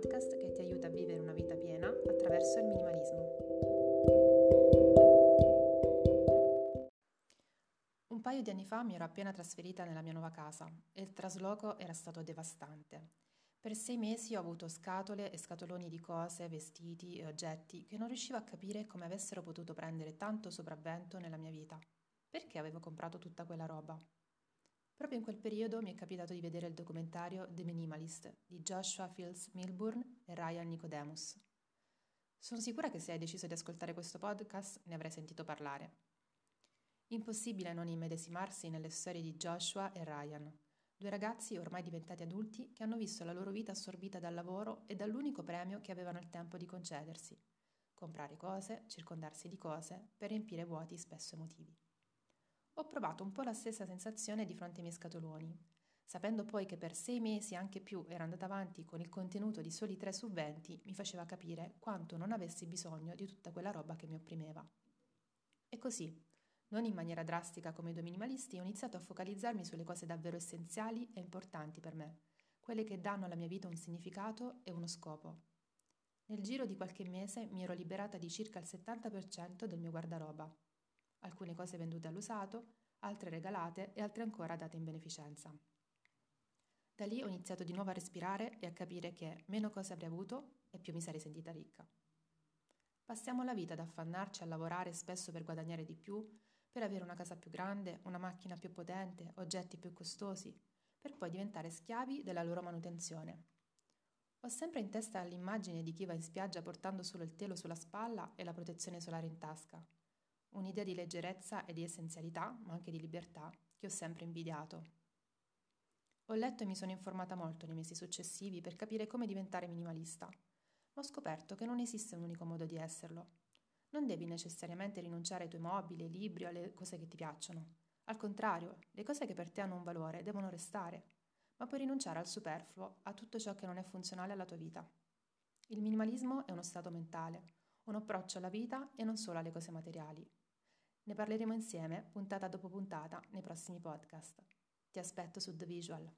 podcast che ti aiuta a vivere una vita piena attraverso il minimalismo. Un paio di anni fa mi ero appena trasferita nella mia nuova casa e il trasloco era stato devastante. Per sei mesi ho avuto scatole e scatoloni di cose, vestiti e oggetti che non riuscivo a capire come avessero potuto prendere tanto sopravvento nella mia vita. Perché avevo comprato tutta quella roba? Proprio in quel periodo mi è capitato di vedere il documentario The Minimalist di Joshua Fields Milburn e Ryan Nicodemus. Sono sicura che se hai deciso di ascoltare questo podcast ne avrai sentito parlare. Impossibile non immedesimarsi nelle storie di Joshua e Ryan, due ragazzi ormai diventati adulti che hanno visto la loro vita assorbita dal lavoro e dall'unico premio che avevano il tempo di concedersi, comprare cose, circondarsi di cose per riempire vuoti spesso emotivi. Ho provato un po' la stessa sensazione di fronte ai miei scatoloni, sapendo poi che per sei mesi anche più ero andata avanti con il contenuto di soli tre su venti, mi faceva capire quanto non avessi bisogno di tutta quella roba che mi opprimeva. E così, non in maniera drastica come i due minimalisti, ho iniziato a focalizzarmi sulle cose davvero essenziali e importanti per me, quelle che danno alla mia vita un significato e uno scopo. Nel giro di qualche mese mi ero liberata di circa il 70% del mio guardaroba. Alcune cose vendute all'usato, altre regalate e altre ancora date in beneficenza. Da lì ho iniziato di nuovo a respirare e a capire che meno cose avrei avuto e più mi sarei sentita ricca. Passiamo la vita ad affannarci a lavorare spesso per guadagnare di più, per avere una casa più grande, una macchina più potente, oggetti più costosi, per poi diventare schiavi della loro manutenzione. Ho sempre in testa l'immagine di chi va in spiaggia portando solo il telo sulla spalla e la protezione solare in tasca. Un'idea di leggerezza e di essenzialità, ma anche di libertà, che ho sempre invidiato. Ho letto e mi sono informata molto nei mesi successivi per capire come diventare minimalista, ma ho scoperto che non esiste un unico modo di esserlo non devi necessariamente rinunciare ai tuoi mobili, ai libri o alle cose che ti piacciono. Al contrario, le cose che per te hanno un valore devono restare, ma puoi rinunciare al superfluo, a tutto ciò che non è funzionale alla tua vita. Il minimalismo è uno stato mentale, un approccio alla vita e non solo alle cose materiali. Ne parleremo insieme, puntata dopo puntata, nei prossimi podcast. Ti aspetto su The Visual.